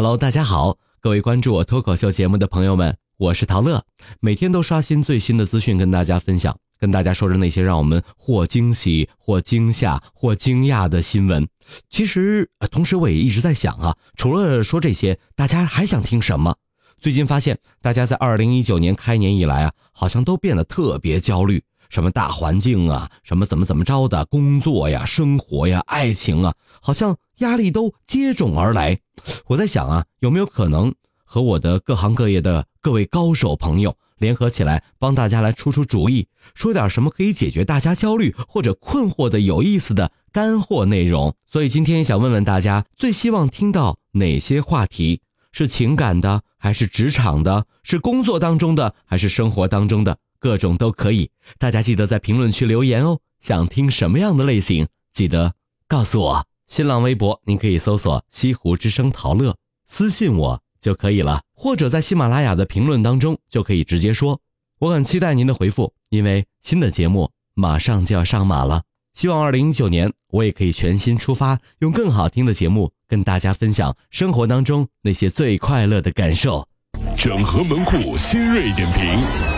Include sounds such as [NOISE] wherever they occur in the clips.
Hello，大家好，各位关注我脱口秀节目的朋友们，我是陶乐，每天都刷新最新的资讯跟大家分享，跟大家说着那些让我们或惊喜、或惊吓、或惊讶的新闻。其实，同时我也一直在想啊，除了说这些，大家还想听什么？最近发现，大家在二零一九年开年以来啊，好像都变得特别焦虑。什么大环境啊，什么怎么怎么着的工作呀、生活呀、爱情啊，好像压力都接踵而来。我在想啊，有没有可能和我的各行各业的各位高手朋友联合起来，帮大家来出出主意，说点什么可以解决大家焦虑或者困惑的有意思的干货内容？所以今天想问问大家，最希望听到哪些话题？是情感的，还是职场的？是工作当中的，还是生活当中的？各种都可以，大家记得在评论区留言哦。想听什么样的类型，记得告诉我。新浪微博您可以搜索“西湖之声陶乐”，私信我就可以了，或者在喜马拉雅的评论当中就可以直接说。我很期待您的回复，因为新的节目马上就要上马了。希望二零一九年我也可以全新出发，用更好听的节目跟大家分享生活当中那些最快乐的感受。整合门户新锐点评。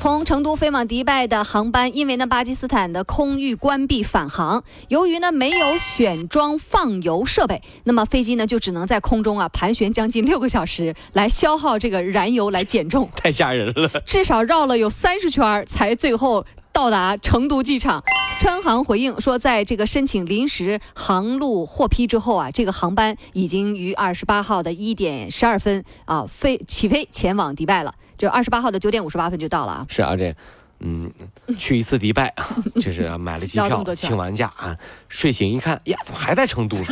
从成都飞往迪拜的航班，因为呢巴基斯坦的空域关闭返航，由于呢没有选装放油设备，那么飞机呢就只能在空中啊盘旋将近六个小时，来消耗这个燃油来减重，[LAUGHS] 太吓人了，至少绕了有三十圈才最后到达成都机场。川航回应说，在这个申请临时航路获批之后啊，这个航班已经于二十八号的一点十二分啊飞起飞前往迪拜了。就二十八号的九点五十八分就到了啊！是啊，这。嗯，去一次迪拜啊，[LAUGHS] 就是买了机票，请完假啊，睡醒一看，呀，怎么还在成都？[LAUGHS]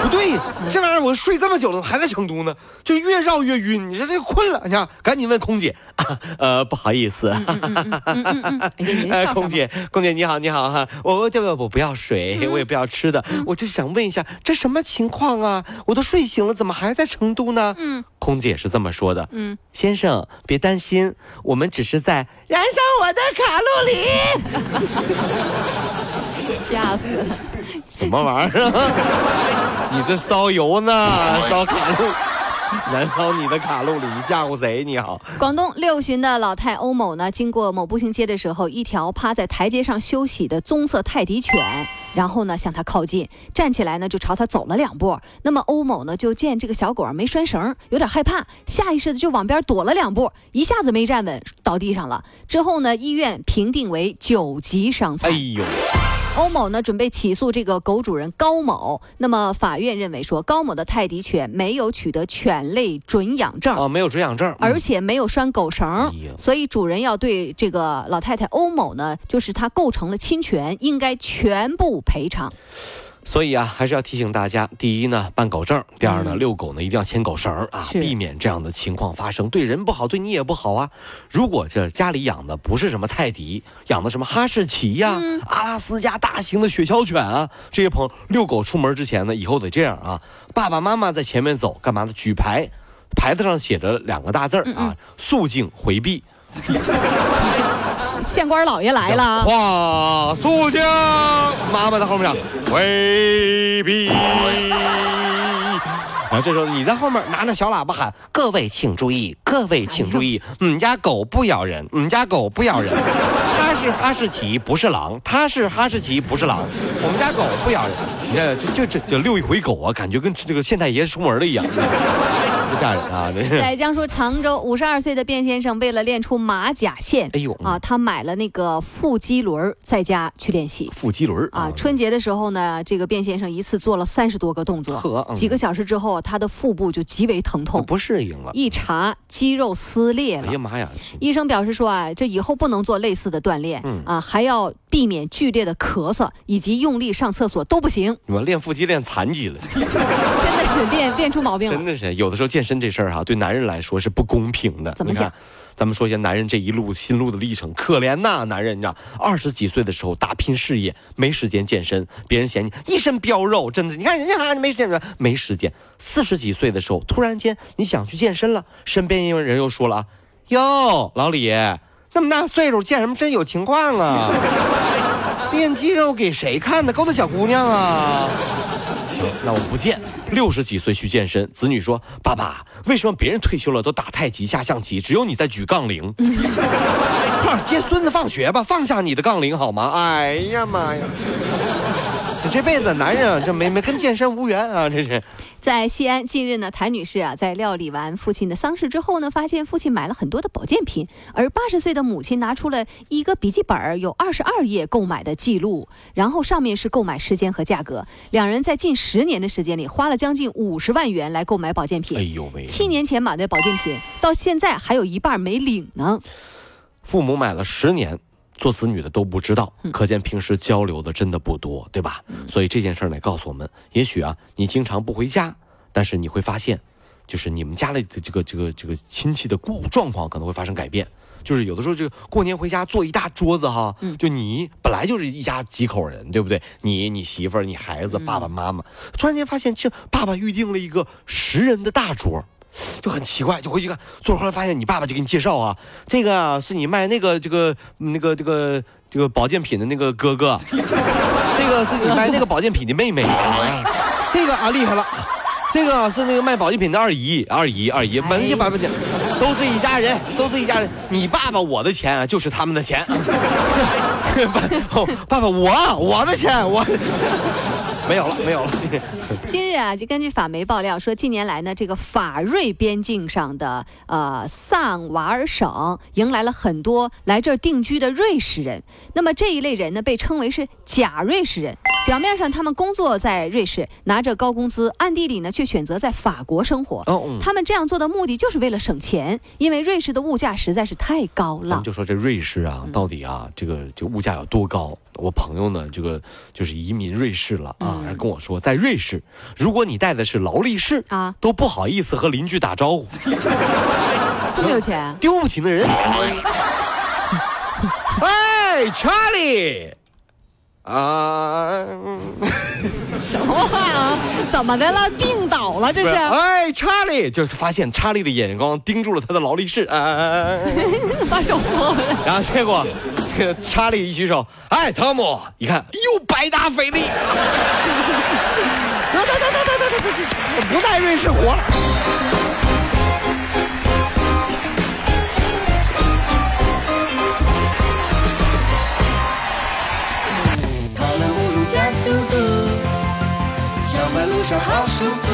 不对，这玩意儿我睡这么久了，还在成都呢？就越绕越晕。你说这困了，你看，赶紧问空姐啊。呃，不好意思，空姐，空姐你好，你好哈，我我我不要水，我也不要吃的，我就想问一下，这什么情况啊？我都睡醒了，怎么还在成都呢？嗯，空姐是这么说的。嗯，先生别担心，我们只是在燃烧。[LAUGHS] 我的卡路里，[LAUGHS] 吓死了！什么玩意儿？[LAUGHS] 你这烧油呢？[LAUGHS] 烧卡路，[LAUGHS] 燃烧你的卡路里，吓唬谁？你好。广东六旬的老太欧某呢，经过某步行街的时候，一条趴在台阶上休息的棕色泰迪犬。然后呢，向他靠近，站起来呢，就朝他走了两步。那么欧某呢，就见这个小狗没拴绳，有点害怕，下意识的就往边躲了两步，一下子没站稳，倒地上了。之后呢，医院评定为九级伤残。哎呦。欧某呢准备起诉这个狗主人高某，那么法院认为说高某的泰迪犬没有取得犬类准养证啊，没有准养证，而且没有拴狗绳，所以主人要对这个老太太欧某呢，就是他构成了侵权，应该全部赔偿。所以啊，还是要提醒大家：第一呢，办狗证；第二呢，遛狗呢一定要牵狗绳啊，避免这样的情况发生。对人不好，对你也不好啊。如果这家里养的不是什么泰迪，养的什么哈士奇呀、阿拉斯加大型的雪橇犬啊，这些朋友遛狗出门之前呢，以后得这样啊：爸爸妈妈在前面走，干嘛呢？举牌，牌子上写着两个大字啊：肃静回避。[LAUGHS] 县官老爷来了，哇，肃静！妈妈在后面讲，回避。[LAUGHS] 然后这时候你在后面拿着小喇叭喊：“各位请注意，各位请注意，我们家狗不咬人，我们家狗不咬人。它是哈士奇，不是狼。它是哈士奇，不是狼。我们家狗不咬人。你看，这这这就遛一回狗啊，感觉跟这个县太爷出门了一样。”不吓人啊！[LAUGHS] 在江苏常州，五十二岁的卞先生为了练出马甲线，哎呦啊，他买了那个腹肌轮，在家去练习腹肌轮啊。春节的时候呢，这个卞先生一次做了三十多个动作，几个小时之后，他的腹部就极为疼痛，不适应了，一查肌肉撕裂了。哎呀妈呀！医生表示说啊，这以后不能做类似的锻炼啊，还要避免剧烈的咳嗽以及用力上厕所都不行。你们练腹肌练残疾了，[LAUGHS] 是练练出毛病了。真的是有的时候健。身这事儿哈，对男人来说是不公平的。怎么讲？咱们说一下男人这一路心路的历程，可怜呐，男人，你知道，二十几岁的时候打拼事业，没时间健身，别人嫌你一身膘肉，真的，你看人家哈没时间，没时间。四十几岁的时候，突然间你想去健身了，身边因为人又说了啊，哟，老李，那么大岁数健什么身有情况啊？[LAUGHS] 练肌肉给谁看的？勾搭小姑娘啊？那我不见。六十几岁去健身，子女说：“爸爸，为什么别人退休了都打太极、下象棋，只有你在举杠铃？[LAUGHS] 快接孙子放学吧，放下你的杠铃好吗？”哎呀妈呀！[LAUGHS] 这辈子男人啊，这没没跟健身无缘啊！这是 [LAUGHS] 在西安，近日呢，谭女士啊，在料理完父亲的丧事之后呢，发现父亲买了很多的保健品，而八十岁的母亲拿出了一个笔记本，有二十二页购买的记录，然后上面是购买时间和价格。两人在近十年的时间里，花了将近五十万元来购买保健品。哎呦喂！七年前买的保健品，到现在还有一半没领呢。父母买了十年。做子女的都不知道，可见平时交流的真的不多，对吧？所以这件事儿呢，告诉我们，也许啊，你经常不回家，但是你会发现，就是你们家里的这个这个这个亲戚的故状况可能会发生改变。就是有的时候，这个过年回家做一大桌子哈，就你本来就是一家几口人，对不对？你、你媳妇儿、你孩子、爸爸妈妈，突然间发现，就爸爸预定了一个十人的大桌。就很奇怪，就回去看，坐后来发现你爸爸就给你介绍啊，这个啊是你卖那个这个那个这个这个保健品的那个哥哥，[LAUGHS] 这个是你卖那个保健品的妹妹，这个啊厉害了，这个是那个卖保健品的二姨，二姨二姨，门一百块钱，都是一家人，都是一家人。你爸爸我的钱啊，就是他们的钱，[LAUGHS] 爸爸我我的钱我。没有了，没有了。[LAUGHS] 今日啊，就根据法媒爆料说，近年来呢，这个法瑞边境上的呃萨瓦尔省迎来了很多来这儿定居的瑞士人。那么这一类人呢，被称为是假瑞士人。表面上他们工作在瑞士，拿着高工资，暗地里呢却选择在法国生活。哦，他们这样做的目的就是为了省钱，因为瑞士的物价实在是太高了。咱们就说这瑞士啊，到底啊，这个这物价有多高？我朋友呢，这个就是移民瑞士了啊，跟我说，在瑞士，如果你带的是劳力士啊，都不好意思和邻居打招呼。[LAUGHS] 这么有钱？丢不起那人。[LAUGHS] 哎，查理。啊！什么话啊？怎么的了？病倒了这是？哎，查理，就是发现查理的眼光盯住了他的劳力士，把手缩回来。然后结果，查理一举手，哎，汤姆，一看又白搭费力，[LAUGHS] 得得得得得得得，不在瑞士活了。so